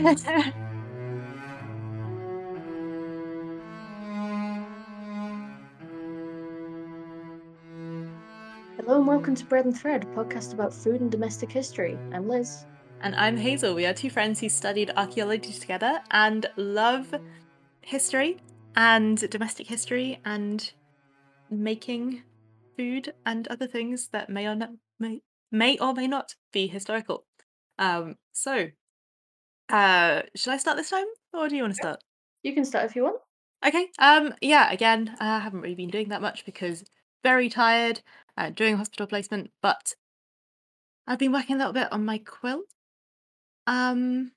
Hello and welcome to Bread and Thread, a podcast about food and domestic history. I'm Liz. And I'm Hazel. We are two friends who studied archaeology together and love history and domestic history and making food and other things that may or not may, may or may not be historical. Um, so, uh, should I start this time, or do you want to start? You can start if you want. Okay. Um. Yeah. Again, I haven't really been doing that much because very tired, uh, doing hospital placement, but I've been working a little bit on my quilt. Um.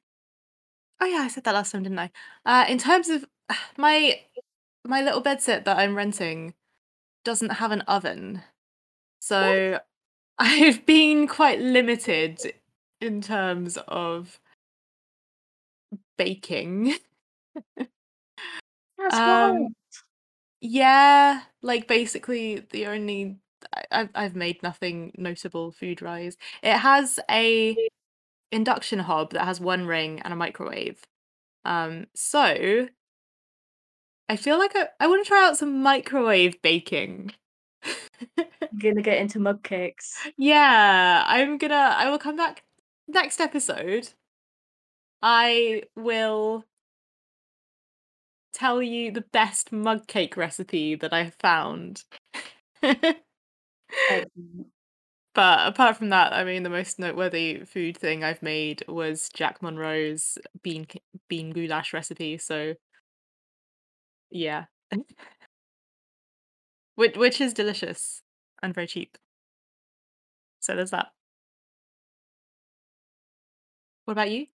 Oh yeah, I said that last time, didn't I? Uh, in terms of my my little bed set that I'm renting doesn't have an oven, so I've been quite limited in terms of baking. That's Um, wild. Yeah, like basically the only I- I've I've made nothing notable food rise. It has a induction hob that has one ring and a microwave. Um, so I feel like I, I want to try out some microwave baking. I'm gonna get into mug cakes. yeah, I'm gonna I will come back next episode. I will tell you the best mug cake recipe that I have found. But apart from that, I mean, the most noteworthy food thing I've made was Jack Monroe's bean bean goulash recipe. So, yeah, which which is delicious and very cheap. So there's that. What about you?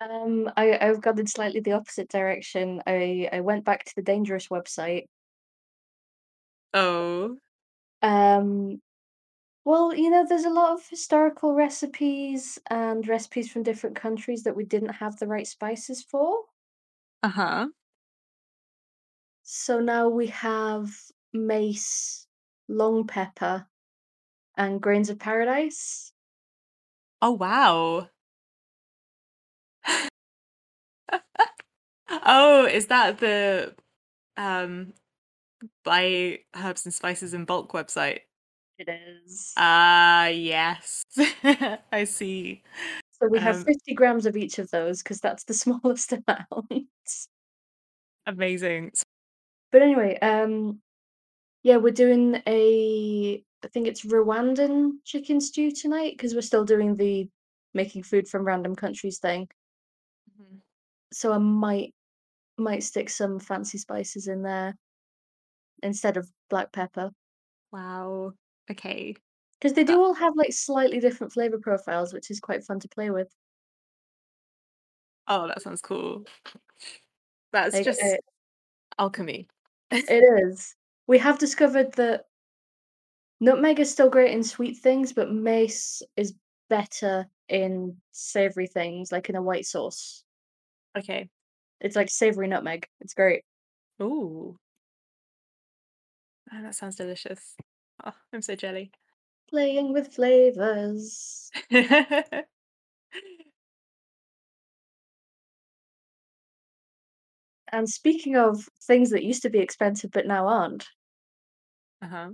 Um, I, I've gone in slightly the opposite direction. I, I went back to the Dangerous website. Oh, Um, well, you know, there's a lot of historical recipes and recipes from different countries that we didn't have the right spices for. uh huh. So now we have mace, long pepper, and grains of paradise. Oh wow. oh, is that the um buy herbs and spices in bulk website? It is. Ah, yes. I see. So we have Um, 50 grams of each of those because that's the smallest amount. amazing. But anyway, um, yeah, we're doing a, I think it's Rwandan chicken stew tonight because we're still doing the making food from random countries thing. So I might might stick some fancy spices in there instead of black pepper Wow. Okay. because they do all have like slightly different flavor profiles, which is quite fun to play with. Oh, that sounds cool. That's Like, just uh, alchemy. It is. We have discovered that nutmeg is still great in sweet things, but mace is better in savory things, like in a white sauce. Okay. It's like savory nutmeg. It's great. Ooh. Oh, that sounds delicious. Oh, I'm so jelly. Playing with flavors. And speaking of things that used to be expensive but now aren't, uh-huh.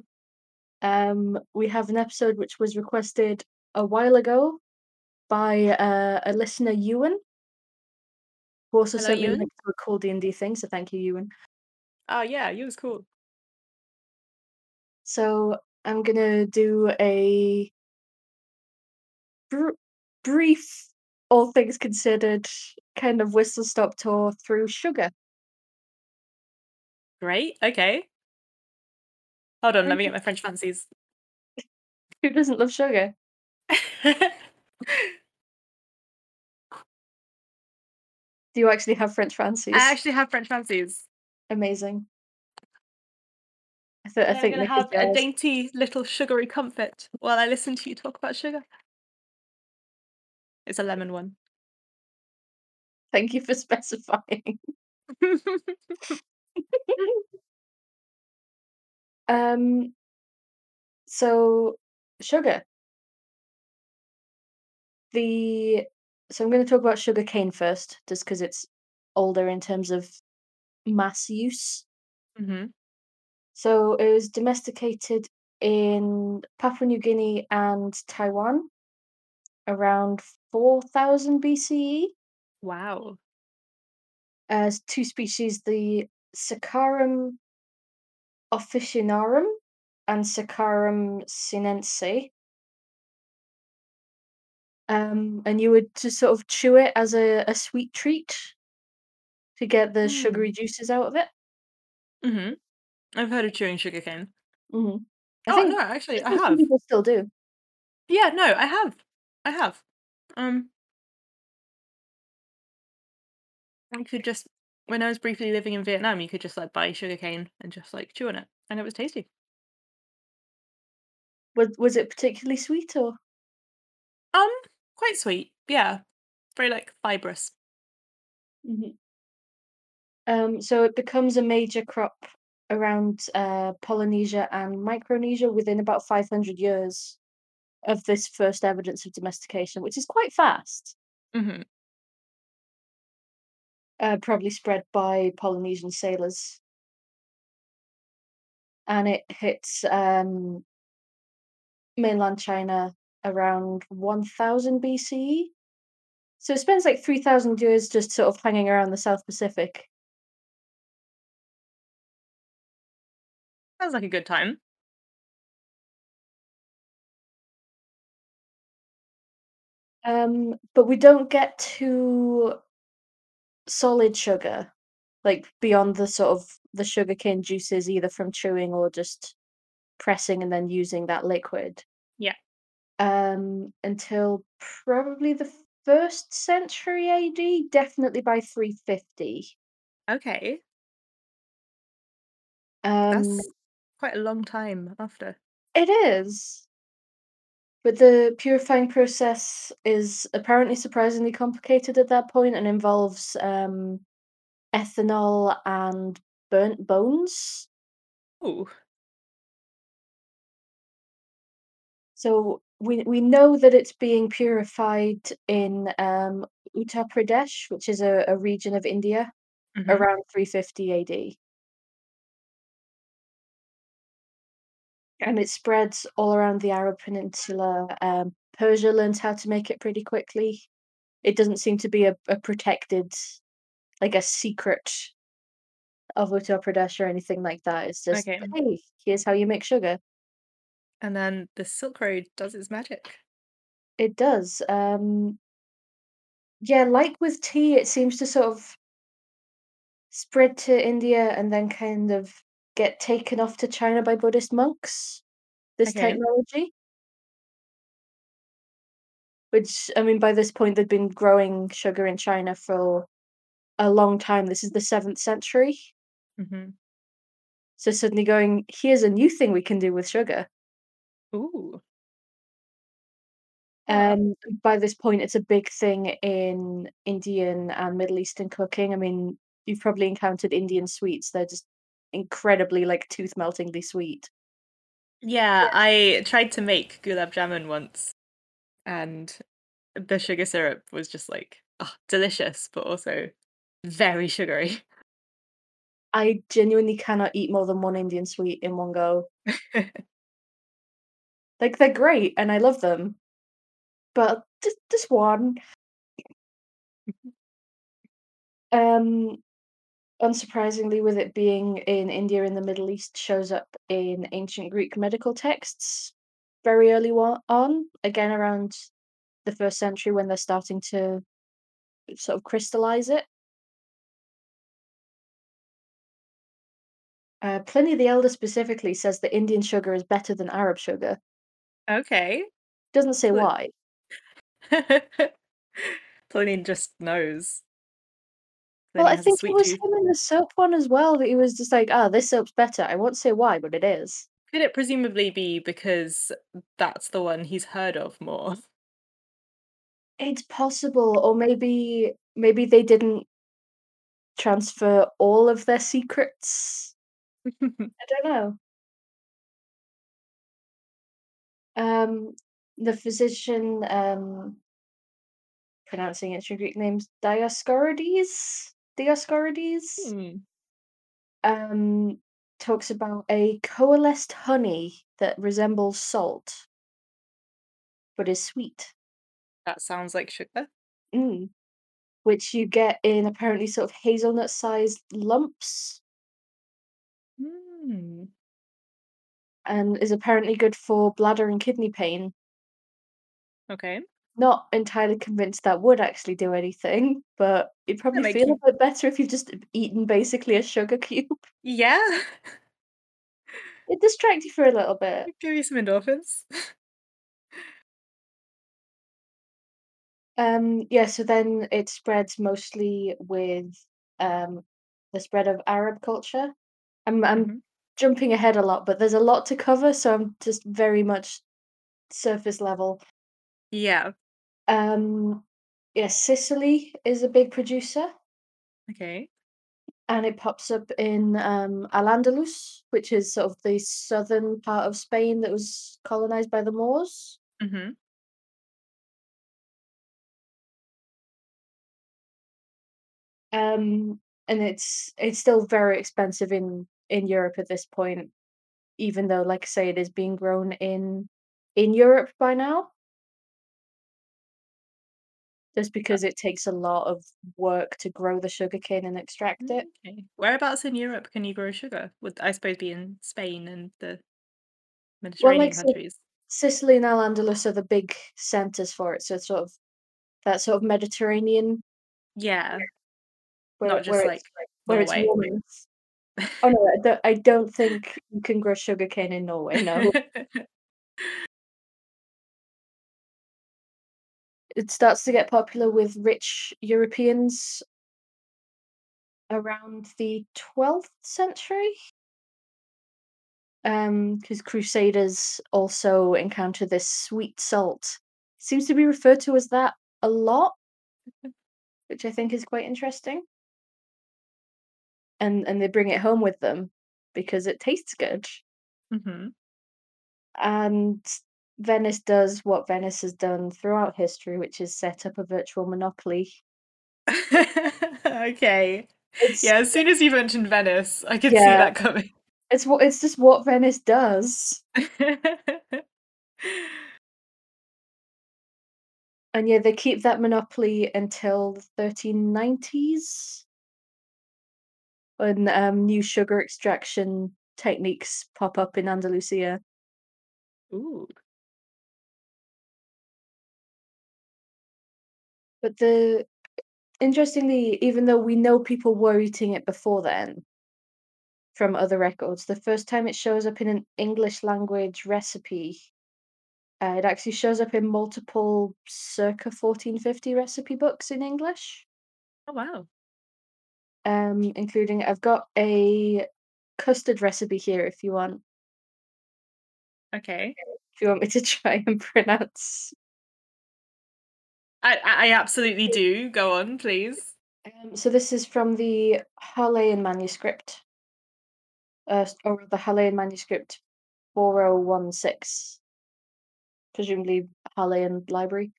um, we have an episode which was requested a while ago by uh, a listener, Ewan, who also Hello, sent me Ewan. link to a cool D&D thing, so thank you, Ewan. Oh yeah, you was cool. So I'm gonna do a br- brief, all things considered, kind of whistle stop tour through sugar. Great. Okay. Hold on, let me get my French fancies. Who doesn't love sugar? Do you actually have French fancies? I actually have French fancies. Amazing. I, th- I And I'm think gonna have a dainty little sugary comfort while I listen to you talk about sugar. It's a lemon one. Thank you for specifying. um. So sugar. The So I'm gonna talk about sugarcane first, just because it's older in terms of mass use. Mhm. So it was domesticated in Papua New Guinea and Taiwan around 4000 BCE. Wow. As 2 species, the Saccharum officinarum and Saccharum sinense. Um, and you would just sort of chew it as a a sweet treat to get the sugary Mm. juices out of it. Mhm. I've heard of chewing sugarcane. Mhm. I Oh, no, think I actually, I have. people still do. Yeah, no, I have. I have. Um I could just when I was briefly living in Vietnam, you could just, like, buy sugarcane and just, like, chew on it, and it was tasty. Was was it particularly sweet or Um, quite sweet, yeah. Very, like, fibrous. Mhm. Um, so it becomes a major crop around, uh, Polynesia and Micronesia within about 500 years of this first evidence of domestication, which is quite fast. Mhm. Uh, probably spread by Polynesian sailors. And it hits, um mainland China around 1000 BCE. So it spends, like, 3000 years just sort of hanging around the South Pacific. Sounds like a good time. Um, but we don't get to solid sugar, like, beyond the sort of the sugarcane juices either from chewing or just pressing and then using that liquid. Um, until probably the 1st century AD, definitely by 350. Okay. Um That's quite a long time after. It is. But the purifying process is apparently surprisingly complicated at that point and involves, um, ethanol and burnt bones. Ooh. So we we know that it's being purified in, um, Uttar Pradesh, which is a a region of India, Mhm. around 350 AD. And it spreads all around the Arab Peninsula, um, Persia learns how to make it pretty quickly. It doesn't seem to be a a protected, like, a secret of Uttar Pradesh or anything like that, it's just, Okay. "Hey, here's how you make sugar." And then the Silk Road does its magic. It does, um Yeah, like with tea, it seems to sort of spread to India and then kind of get taken off to China by Buddhist monks, this Okay. technology. Which, I mean, by this point, they'd been growing sugar in China for a long time, this is the 7th century. Mhm. So suddenly going, "Here's a new thing we can do with sugar." Ooh. Um, by this point, it's a big thing in Indian and Middle Eastern cooking, I mean, you've probably encountered Indian sweets, they're just incredibly, like, tooth-meltingly sweet. Yeah. I tried to make gulab jamun once, and the sugar syrup was just, like, ugh, delicious, but also very sugary. I genuinely cannot eat more than 1 Indian sweet in one go. Like, they're great, and I love them. But just just 1. Um, unsurprisingly, with it being in India in the Middle East, shows up in ancient Greek medical texts very early on, again, around the 1st century when they're starting to sort of crystallize it. Uh, Pliny the Elder specifically says that Indian sugar is better than Arab sugar. Okay. Doesn't say why. Pliny just knows. Well, I think it was tooth. him in the soap one as well that he was just like, "Ah, this soap's better." I won't say why, but it is. Could it presumably be because that's the one he's heard of more? It's possible, or maybe maybe they didn't transfer all of their secrets? I don't know. Um, the physician, um pronouncing ancient Greek names, Dioscorides. Dioscorides Hmm. um, talks about a coalesced honey that resembles salt, but is sweet. That sounds like sugar. Mm. Which you get in apparently sort of hazelnut-sized lumps Mm. And is apparently good for bladder and kidney pain. Okay. Not entirely convinced that would actually do anything, but you'd probably feel you a bit better if you've just eaten basically a sugar cube. Yeah. It distracts you for a little bit. Give you some endorphins. Um, yeah, so then it spreads mostly with um, the spread of Arab culture. I'm I'm Mhm. Jumping ahead a lot, but there's a lot to cover, so I'm just very much surface level. Yeah. Um, yeah, Sicily is a big producer, Okay. and it pops up in um, Al-Andalus, which is sort of the southern part of Spain that was colonized by the Moors. Mhm. Um, and it's it's still very expensive in in Europe at this point, even though, like I say, it is being grown in in Europe by now. Just Uh because it takes a lot of work to grow the sugarcane and extract it. Okay. Whereabouts in Europe can you grow sugar? Would I suppose be in Spain and the Well, like Mediterranean countries? Sicily and Al-Andalus are the big centers for it, so it's sort of that sort of Mediterranean Yeah. where Not it where just, it's like, where it's warming. Oh, no, I don't I don't think you can grow sugarcane in Norway, no. It starts to get popular with rich Europeans around the 12th century. Um, 'cause crusaders also encounter this sweet salt. Seems to be referred to as that a lot which I think is quite interesting. And and they bring it home with them because it tastes good. Mhm. And Venice does what Venice has done throughout history, which is set up a virtual monopoly. Okay. It's Yeah, as soon as you mentioned Venice, I could see that coming. It's wha it's just what Venice does. And yeah, they keep that monopoly until the 1390s when, um, new sugar extraction techniques pop up in Andalusia. Ooh. But the interestingly, even though we know people were eating it before then from other records, the first time it shows up in an English language recipe, uh, it actually shows up in multiple circa 1450 recipe books in English. Oh, wow. Um, including I've got a custard recipe here if you want. Okay. If you want me to try and pronounce I I absolutely do. Go on, please. Um, so this is from the Harleian manuscript. Uh, or the Harleian manuscript 4016. Presumably Harleian library.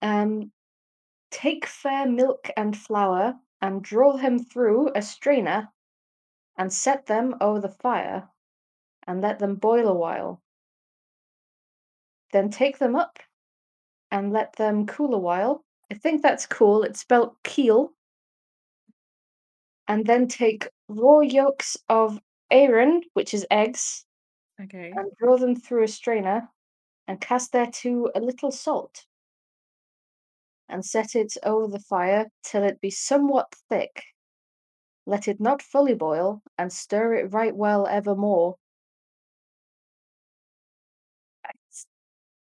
Um, "Take fair milk and flour, and draw them through a strainer, and set them o'er the fire, and let them boil a while. Then take them up, and let them cool a while." I think that's cool, it's spelled "keel." And then take raw yolks of Ayran, which is eggs, Okay. and draw them through a strainer, and cast thereto a little salt. And set it over the fire till it be somewhat thick. Let it not fully boil, and stir it right well evermore.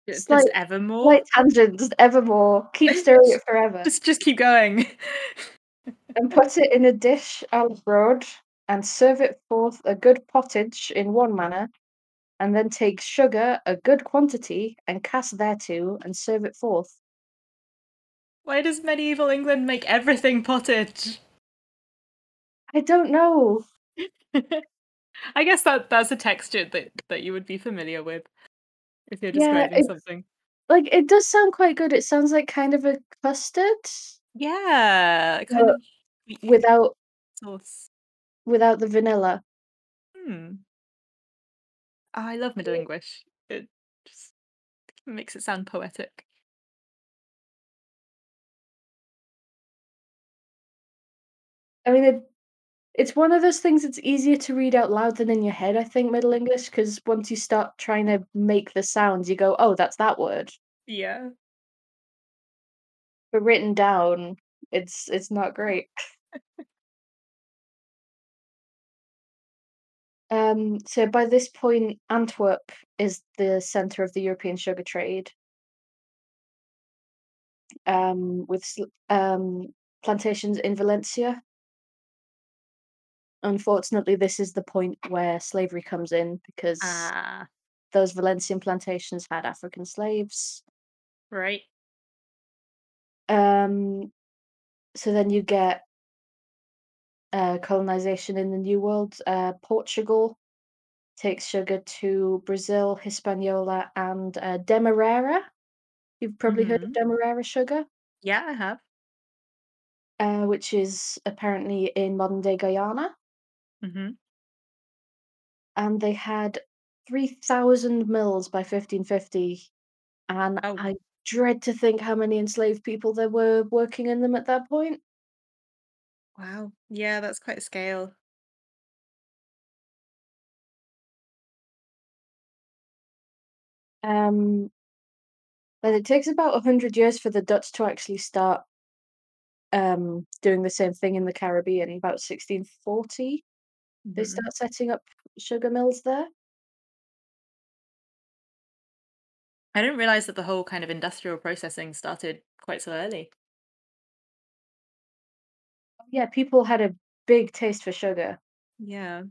It's just evermore? slight tangent, just evermore. Keep stirring it forever. Just just keep going. And put it in a dish a la broad, and serve it forth a good pottage in one manner, and then take sugar a good quantity, and cast thereto, and serve it forth. Why does medieval England make everything pottage? I don't know. I guess that that's a texture that that you would be familiar with if you're Yeah, describing something. Like, it does sound quite good. It sounds like kind of a custard, Yeah, kind of without sauce. without the vanilla. Hmm. I love Middle English. It just makes it sound poetic. I mean, it it's one of those things that's easier to read out loud than in your head, I think, Middle English, because once you start trying to make the sounds, you go, "Oh, that's that word." Yeah. But written down, it's it's not great. Um, so by this point, Antwerp is the center of the European sugar trade, um, with um, plantations in Valencia. Unfortunately, this is the point where slavery comes in because Ah, those Valencian plantations had African slaves. right. Um, so then you get uh, colonization in the New World. Uh, Portugal takes sugar to Brazil, Hispaniola, and uh, Demerara. You've probably heard of Mhm. Demerara sugar. Yeah, I have. uh, which is apparently in modern day Guyana, Mhm. and they had 3,000 mills by 1550. And Oh, I dread to think how many enslaved people there were working in them at that point. wow. Yeah, that's quite a scale. Um, but it takes about 100 years for the Dutch to actually start um, doing the same thing in the Caribbean. About 1640, they Mhm. start setting up sugar mills there. I didn't realize that the whole kind of industrial processing started quite so early. Yeah, people had a big taste for sugar. Yeah.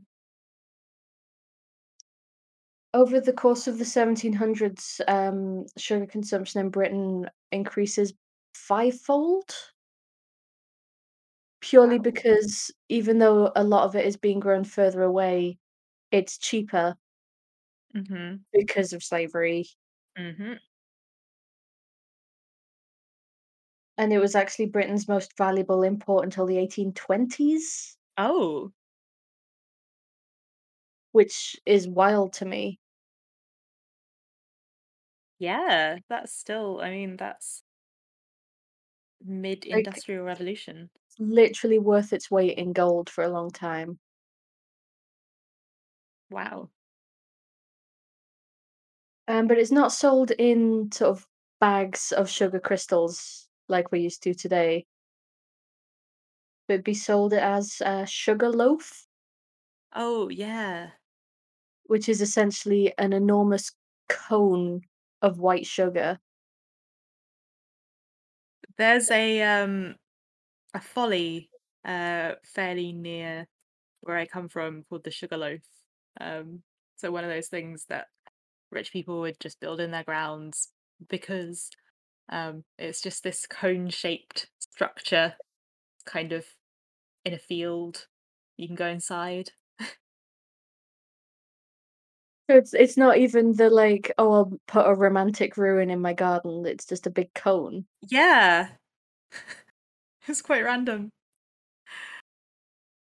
Over the course of the 1700s, um, sugar consumption in Britain increases fivefold, purely because even though a lot of it is being grown further away, it's cheaper Mhm. because of slavery. Mhm. And it was actually Britain's most valuable import until the 1820s, Oh, which is wild to me. yeah. That's still, I mean, that's mid-industrial revolution. Literally worth its weight in gold for a long time. Wow. Um, but it's not sold in sort of bags of sugar crystals like we're used to today. It'd be sold as a sugar loaf, Oh, yeah. which is essentially an enormous cone of white sugar. There's a um a folly uh fairly near where I come from called the Sugarloaf. Um so one of those things that rich people would just build in their grounds because um it's just this cone-shaped structure kind of in a field. You can go inside. So it's it's not even the like, oh, I'll put a romantic ruin in my garden. It's just a big cone. Yeah. It's quite random.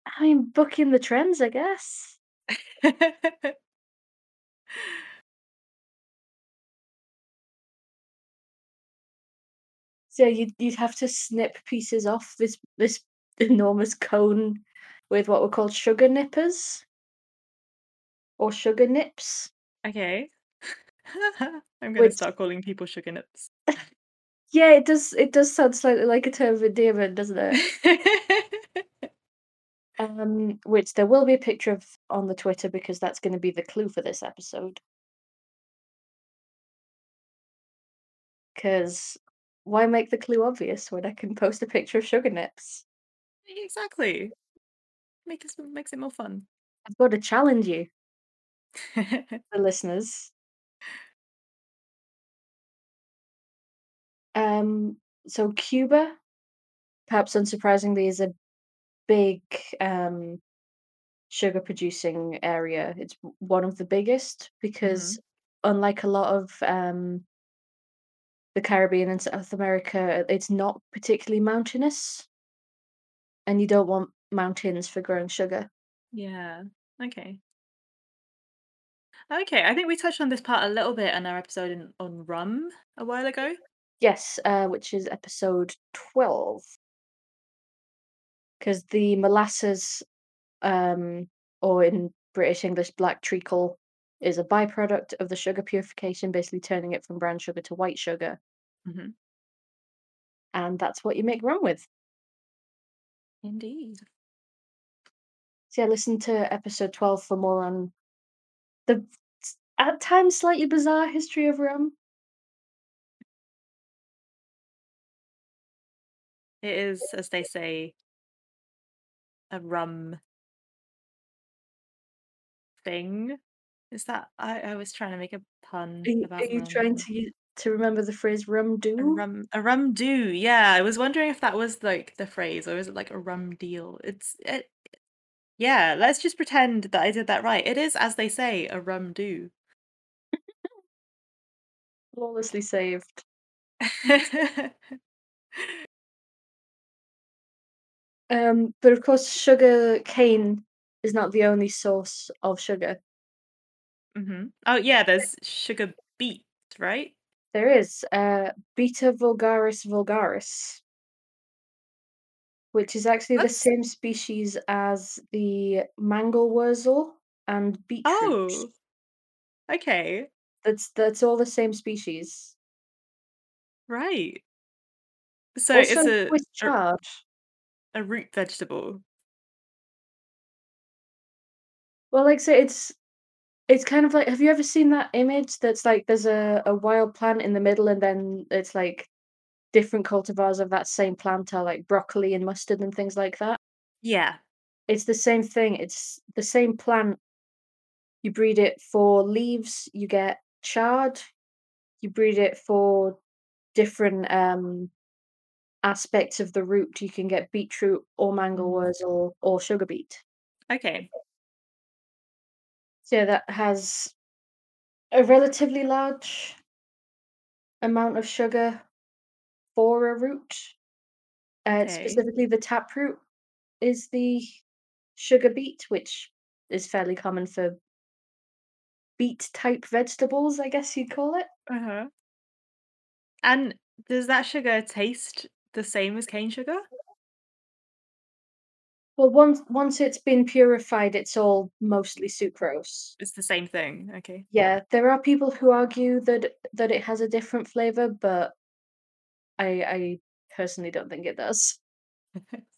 I mean, booking the trends, I guess. So you'd you'd have to snip pieces off this this enormous cone with what were called sugar nippers or sugar nips, okay. I'm gonna which start calling people sugar nips. Yeah, it does it does sound slightly like a term of endearment, doesn't it? Um, which there will be a picture of on the Twitter because that's going to be the clue for this episode. Because why make the clue obvious when I can post a picture of sugar nips? exactly. Makes it makes it more fun. I've got to challenge you, the listeners. Um, so Cuba, perhaps unsurprisingly, is a big um, sugar producing area. It's one of the biggest because, Mhm. unlike a lot of um, the Caribbean and South America, it's not particularly mountainous. And you don't want mountains for growing sugar. Yeah. Okay. Okay, I think we touched on this part a little bit in our episode in, on rum a while ago. Yes, uh, which is episode 12. Because the molasses, um, or in British English, black treacle, is a byproduct of the sugar purification, basically turning it from brown sugar to white sugar. hmm And that's what you make rum with. Indeed. So yeah, listen to episode 12 for more on the at times slightly bizarre history of rum. It is, as they say, a rum thing. Is that I, I was trying to make a pun Are you, are you rum. trying to to remember the phrase rum A do? rum a rum do, yeah. I was wondering if that was like the phrase or is it like a rum deal? It's it yeah, let's just pretend that I did that right. It is, as they say, a rum do. Flawlessly saved. Um, but of course, sugar cane is not the only source of sugar. hmm Oh yeah, there's sugar beet, right? There is uh, Beta vulgaris vulgaris, which is actually the same species as the mangel wurzel and beetroot. oh, okay, That's that's all the same species. right. So Also, it's a Swiss a, chard. A root vegetable. Well, like I say, it's it's kind of like. Have you ever seen that image that's like there's a a wild plant in the middle, and then it's like different cultivars of that same plant are like broccoli and mustard and things like that. Yeah. It's the same thing. It's the same plant. You breed it for leaves, you get chard. You breed it for different um aspects of the root. You can get beetroot or mangel Mhm. wurzel or sugar beet. Okay. So that has a relatively large amount of sugar for a root. Uh, Okay. specifically, the taproot is the sugar beet, which is fairly common for beet type vegetables, I guess you'd call it. Uh-huh. And does that sugar taste the same as cane sugar? Well, once once it's been purified, it's all mostly sucrose. It's the same thing. Okay. Yeah, there are people who argue that that it has a different flavor, but I I personally don't think it does.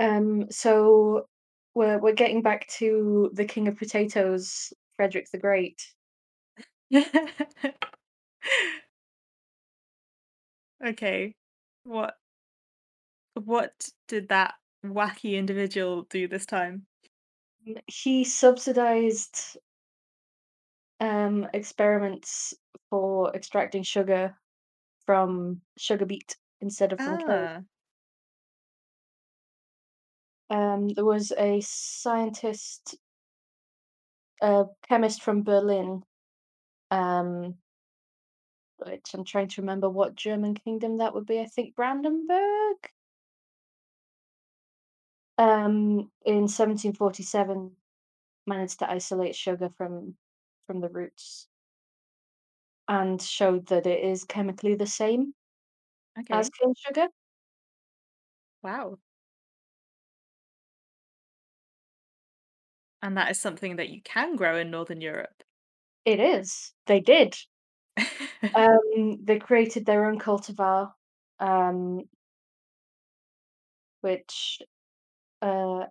Um, so we're we're getting back to the king of potatoes, Frederick the Great. Okay. What what did that wacky individual do this time? Mm, He subsidized um experiments for extracting sugar from sugar beet instead of from. Ah, Um, there was a scientist, a chemist from Berlin, um, which I'm trying to remember what German kingdom that would be. I think Brandenburg. Um, in 1747, managed to isolate sugar from from the roots and showed that it is chemically the same as cane sugar. Wow. And that is something that you can grow in Northern Europe. It is. They did. Um, they created their own cultivar, um, which uh,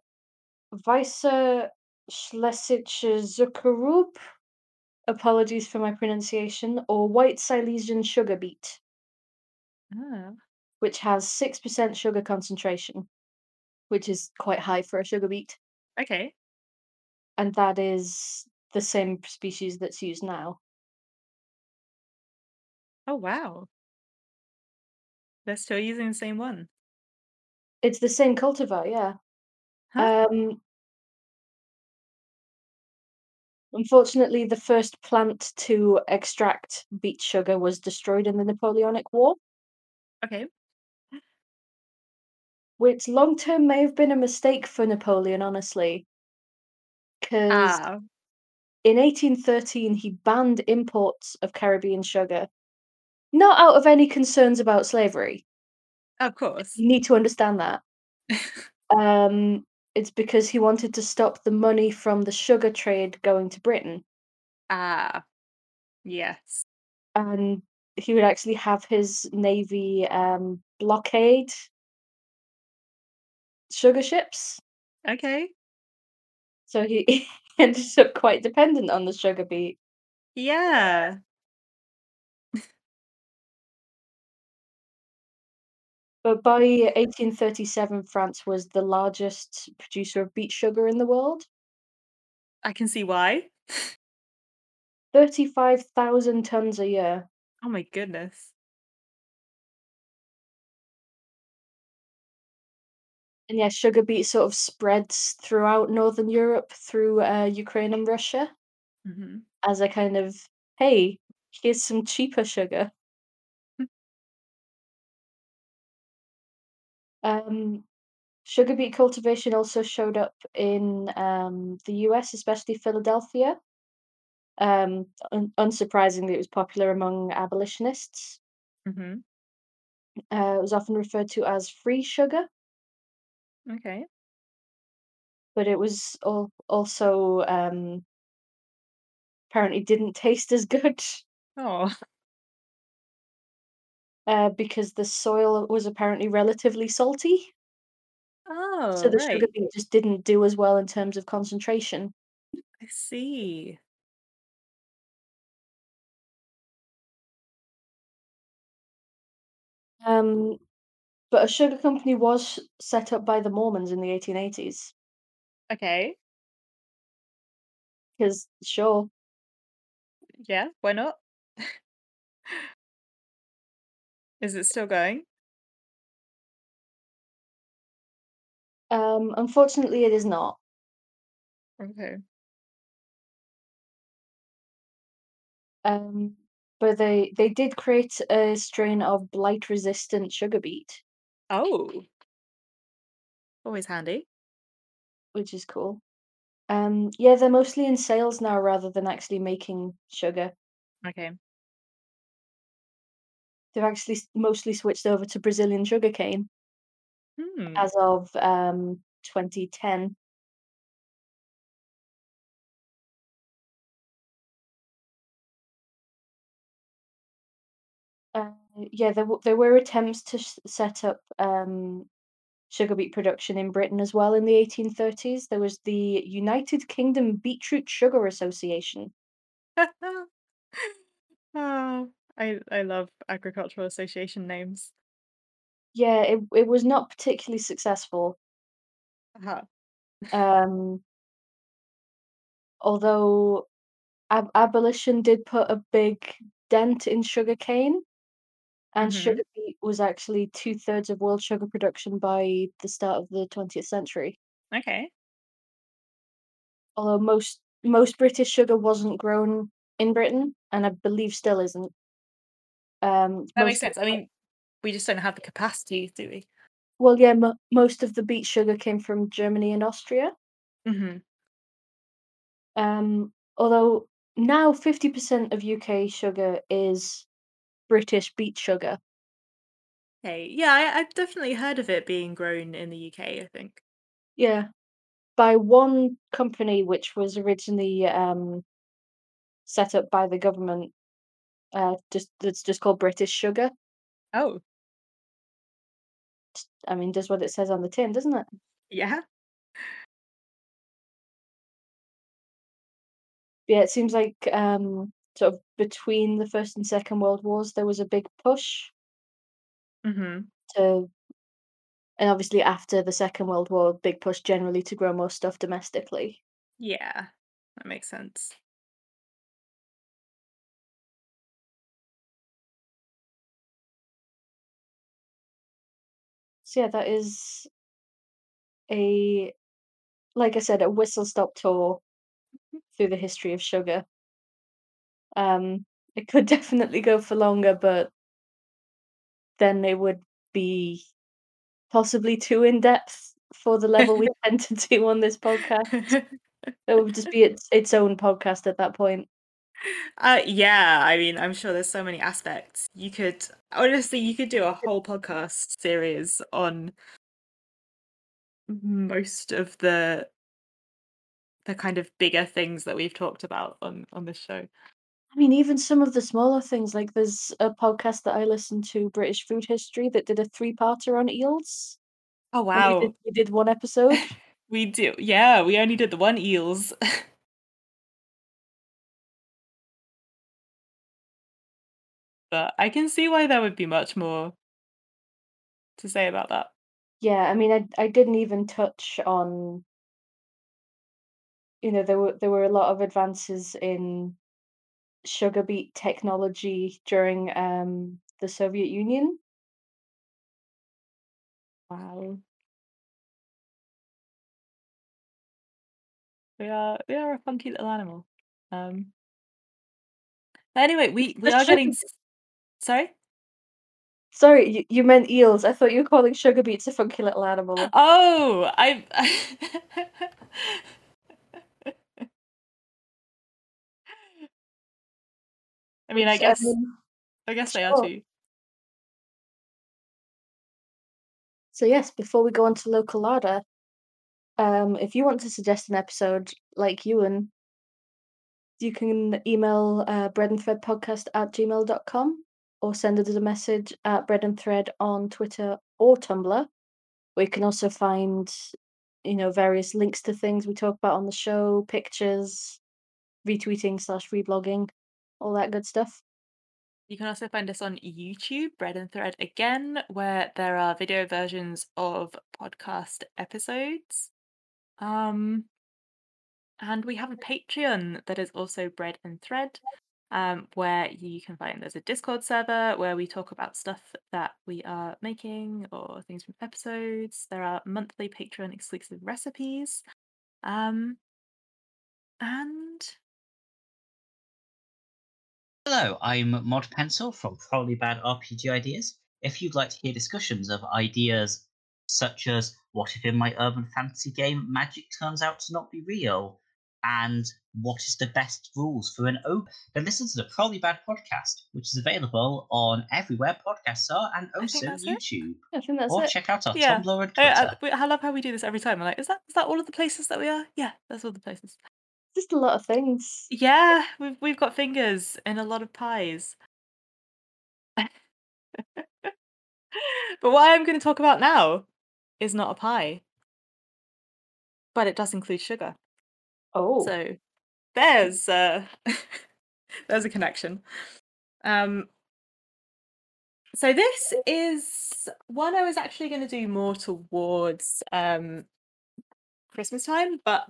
Weisse Schlesische Zuckerrübe, apologies for my pronunciation, or white Silesian sugar beet, Ah, which has 6% sugar concentration, which is quite high for a sugar beet. okay. And that is the same species that's used now. Oh, wow. They're still using the same one. It's the same cultivar, yeah. Huh? Um, Unfortunately, the first plant to extract beet sugar was destroyed in the Napoleonic War, Okay. which long term may have been a mistake for Napoleon, honestly, because Ah, in 1813 he banned imports of Caribbean sugar, not out of any concerns about slavery. of course. You need to understand that. Um, it's because he wanted to stop the money from the sugar trade going to Britain. Ah, yes. and he would actually have his navy um, blockade sugar ships. Okay. So he ended up quite dependent on the sugar beet. Yeah. But by 1837, France was the largest producer of beet sugar in the world. I can see why. 35,000 tons a year. Oh my goodness. And yeah, sugar beet sort of spreads throughout Northern Europe through uh, Ukraine and Russia Mhm. as a kind of, hey, here's some cheaper sugar. Um, Sugar beet cultivation also showed up in um, the US, especially Philadelphia. Um, un- unsurprisingly, it was popular among abolitionists. Mhm. Uh, it was often referred to as free sugar, Okay. but it was al- also um, apparently didn't taste as good Oh. uh, because the soil was apparently relatively salty. Oh so Oh, the sugar right. beet just didn't do as well in terms of concentration. I see. Um, but a sugar company was set up by the Mormons in the 1880s. Okay. Because, sure, Yeah, why not? Is it still going? Um, unfortunately, it is not. Okay. Um, but they they did create a strain of blight-resistant sugar beet, Oh, always handy. which is cool. Um, yeah, they're mostly in sales now rather than actually making sugar. Okay. They've actually s- mostly switched over to Brazilian sugarcane Hmm. as of um 2010. Yeah, there w- there were attempts to s- set up um sugar beet production in Britain as well in the 1830s. There was the United Kingdom Beetroot Sugar Association. Oh, I I love agricultural association names. Yeah, it it was not particularly successful. Uh-huh. Um, although ab- abolition did put a big dent in sugarcane, and Mhm. sugar beet was actually two thirds of world sugar production by the start of the 20th century. Okay. Although most most British sugar wasn't grown in Britain, and I believe still isn't. Um, That makes sense. I mean, we just don't have the capacity, do we? well, yeah, mo- most of the beet sugar came from Germany and Austria. Mhm. Um, although now 50% of UK sugar is British beet sugar. Okay. Yeah, I, I've definitely heard of it being grown in the UK, I think. Yeah, by one company which was originally um, set up by the government. Uh, just that's just called British Sugar. Oh, I mean, does what it says on the tin, doesn't it? yeah. Yeah, it seems like um, sort of between the First and Second World Wars, there was a big push Mhm. to, and obviously after the Second World War, big push generally to grow more stuff domestically. Yeah. That makes sense. So yeah, that is a like I said, a whistle stop tour through the history of sugar. Um, it could definitely go for longer, but then it would be possibly too in-depth for the level we tend to do on this podcast. It would just be its its own podcast at that point. Uh, yeah, I mean, I'm sure there's so many aspects. You could honestly, you could do a whole podcast series on most of the the kind of bigger things that we've talked about on on this show. I mean, even some of the smaller things, like there's a podcast that I listen to, British Food History, that did a three-parter on eels. Oh And we did wow. we did one episode. We do. Yeah, we only did the one eels. but I can see why there would be much more to say about that. Yeah, I mean, I I didn't even touch on you know, there were there were a lot of advances in sugar beet technology during um the Soviet Union. Wow. We are they are a funky little animal. Um anyway, we we are getting sorry? Sorry, you, you meant eels. I thought you were calling sugar beets a funky little animal. Oh, I I mean, I guess I guess they are too. So yes, before we go on to local larder, um, if you want to suggest an episode like Ewan, you can email uh, breadandthreadpodcast at gmail.com or send us a message at bread and thread on Twitter or Tumblr, where you can also find, you know, various links to things we talk about on the show, pictures, retweeting slash reblogging, all that good stuff. You can also find us on YouTube, Bread and Thread again, where there are video versions of podcast episodes. Um, and we have a Patreon that is also Bread and Thread, um, where you can find there's a Discord server where we talk about stuff that we are making or things from episodes. There are monthly Patreon exclusive recipes. Um, and Hello, I'm Mod Pencil from Probably Bad RPG Ideas. If you'd like to hear discussions of ideas such as what if in my urban fantasy game magic turns out to not be real, and what is the best rules for an open, then listen to the Probably Bad podcast, which is available on everywhere podcasts are and I also. YouTube. I think that's Or it. check out our Yeah. Tumblr and I, I, Twitter. I love how we do this every time. We're like, is that is that all of the places that we are? Yeah, that's all the places. Just a lot of things. Yeah, we've we've got fingers in a lot of pies. but what I'm going to talk about now is not a pie, but it does include sugar. Oh, So there's uh, there's a connection. Um, so this is one I was actually going to do more towards um, Christmas time, but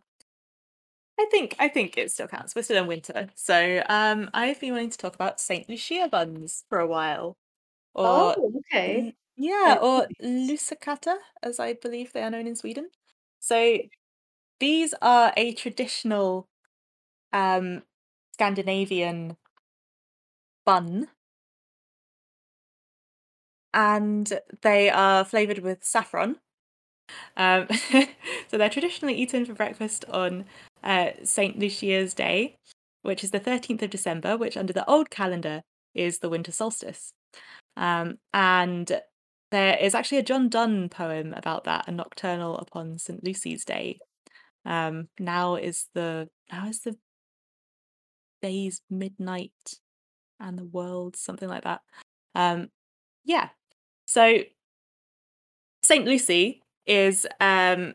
I think I think it still counts. We're still in winter, so um, I've been wanting to talk about Saint Lucia buns for a while, or oh, okay. Yeah, or lussekatter, as I believe they are known in Sweden. So these are a traditional um, Scandinavian bun, and they are flavored with saffron. Um, so they're traditionally eaten for breakfast on uh, Saint Lucia's Day, which is the 13th of December, which under the old calendar is the winter solstice. Um, and there is actually a John Donne poem about that, a nocturnal upon St. Lucy's Day. Um, now is the now is the day's midnight and the world, something like that. Um, yeah. So Saint Lucy is um,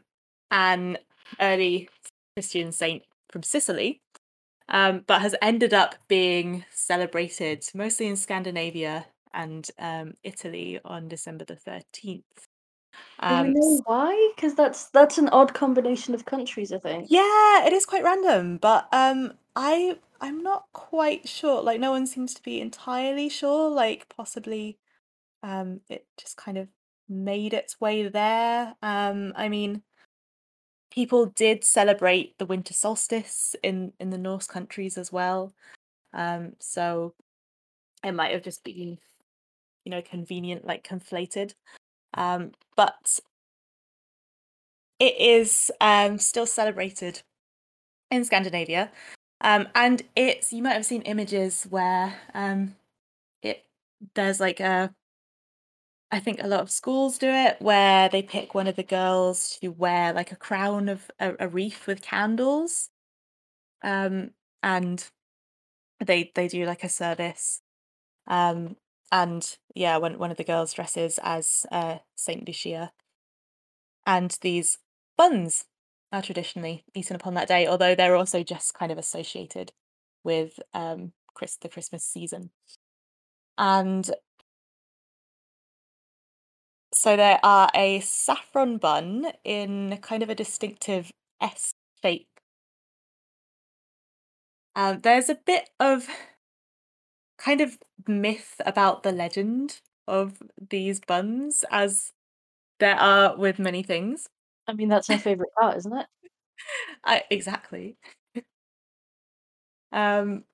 an early Christian saint from Sicily, um, but has ended up being celebrated mostly in Scandinavia and um, Italy on December the 13th. Do we Um, know why? Because that's that's an odd combination of countries, I think. yeah, it is quite random, but um, I I'm not quite sure. Like, no one seems to be entirely sure. Like, possibly, um, it just kind of made its way there. Um, I mean, people did celebrate the winter solstice in in the Norse countries as well. Um, so it might have just been, you know, convenient, like conflated. Um, but it is um, still celebrated in Scandinavia. Um, and it's you might have seen images where um, it there's like a I think a lot of schools do it where they pick one of the girls to wear like a crown of a, a wreath with candles. Um, and they they do like a service. Um, and yeah, one one of the girls dresses as uh, Saint Lucia. And these buns are traditionally eaten upon that day, although they're also just kind of associated with um, Chris the Christmas season. And so there are a saffron bun in kind of a distinctive S shape. Um, there's a bit of kind of myth about the legend of these buns, as there are with many things. I mean, that's my favorite part, isn't it? I, exactly. um,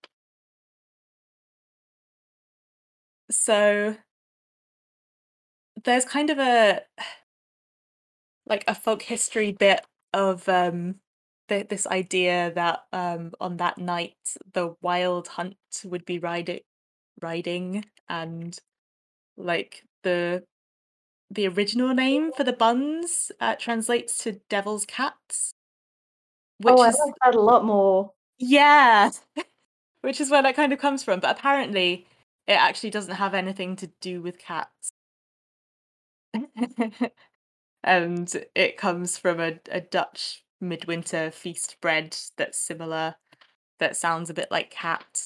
so there's kind of a like a folk history bit of um th- this idea that um on that night the wild hunt would be riding riding and like the the original name for the buns uh, translates to devil's cats which oh, I is like that a lot more. yeah which is where that kind of comes from but apparently it actually doesn't have anything to do with cats and it comes from a, a Dutch midwinter feast bread that's similar, that sounds a bit like cat.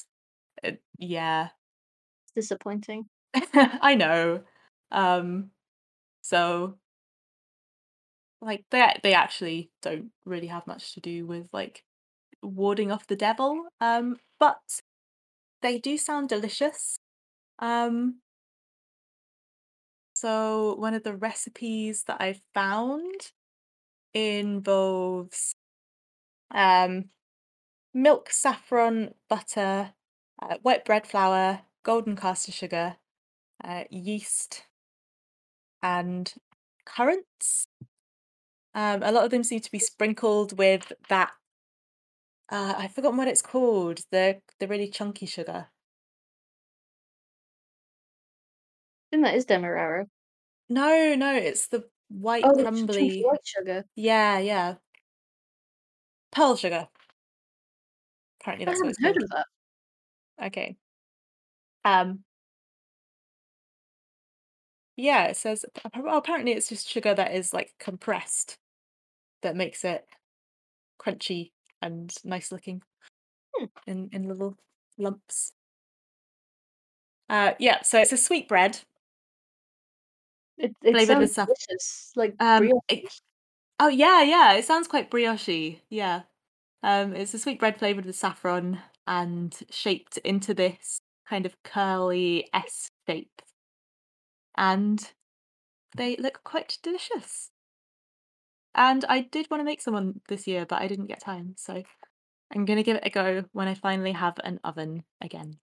Uh, yeah, disappointing. I know. Um, so like they they actually don't really have much to do with like warding off the devil. Um, but they do sound delicious. Um, so one of the recipes that I found involves um, milk, saffron, butter, uh, white bread flour, golden caster sugar, uh, yeast, and currants. Um, a lot of them seem to be sprinkled with that. Uh, I've forgotten what it's called. The the really chunky sugar. Think that is Demerara. No, no, it's the white Oh, crumbly. white sugar. Yeah, yeah. Pearl sugar. Apparently that's what haven't it's heard called. of that. Okay. Um. Yeah, it says well, apparently it's just sugar that is like compressed that makes it crunchy and nice looking Hmm. in in little lumps. Uh, yeah, so it's a sweet bread. It it Flavored with sounds saff- delicious, like Um, brioche. it- oh yeah, yeah, it sounds quite brioche. Yeah. Um, it's a sweet bread flavored with saffron and shaped into this kind of curly S shape. And they look quite delicious. And I did want to make someone this year, but I didn't get time. So I'm going to give it a go when I finally have an oven again.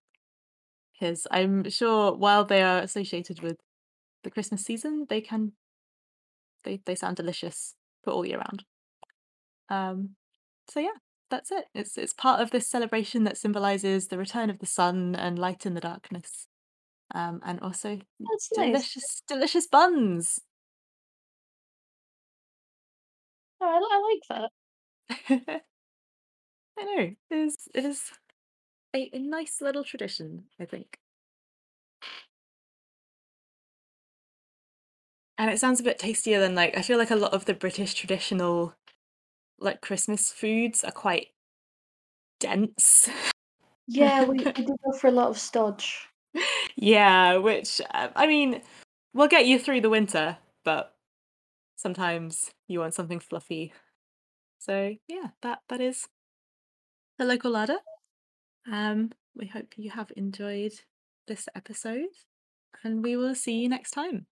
Because I'm sure while they are associated with the Christmas season, they can they, they sound delicious for all year round. Um so yeah, that's it. It's it's part of this celebration that symbolizes the return of the sun and light in the darkness. Um and also That's nice. delicious delicious buns. Oh, I, I like that. I know. It is it is a, a nice little tradition, I think. And it sounds a bit tastier than like I feel like a lot of the British traditional like Christmas foods are quite dense. Yeah, we, we do go for a lot of stodge. yeah, which uh, I mean, will get you through the winter, but sometimes you want something fluffy. So yeah, that that is the local larder. Um, we hope you have enjoyed this episode, and we will see you next time.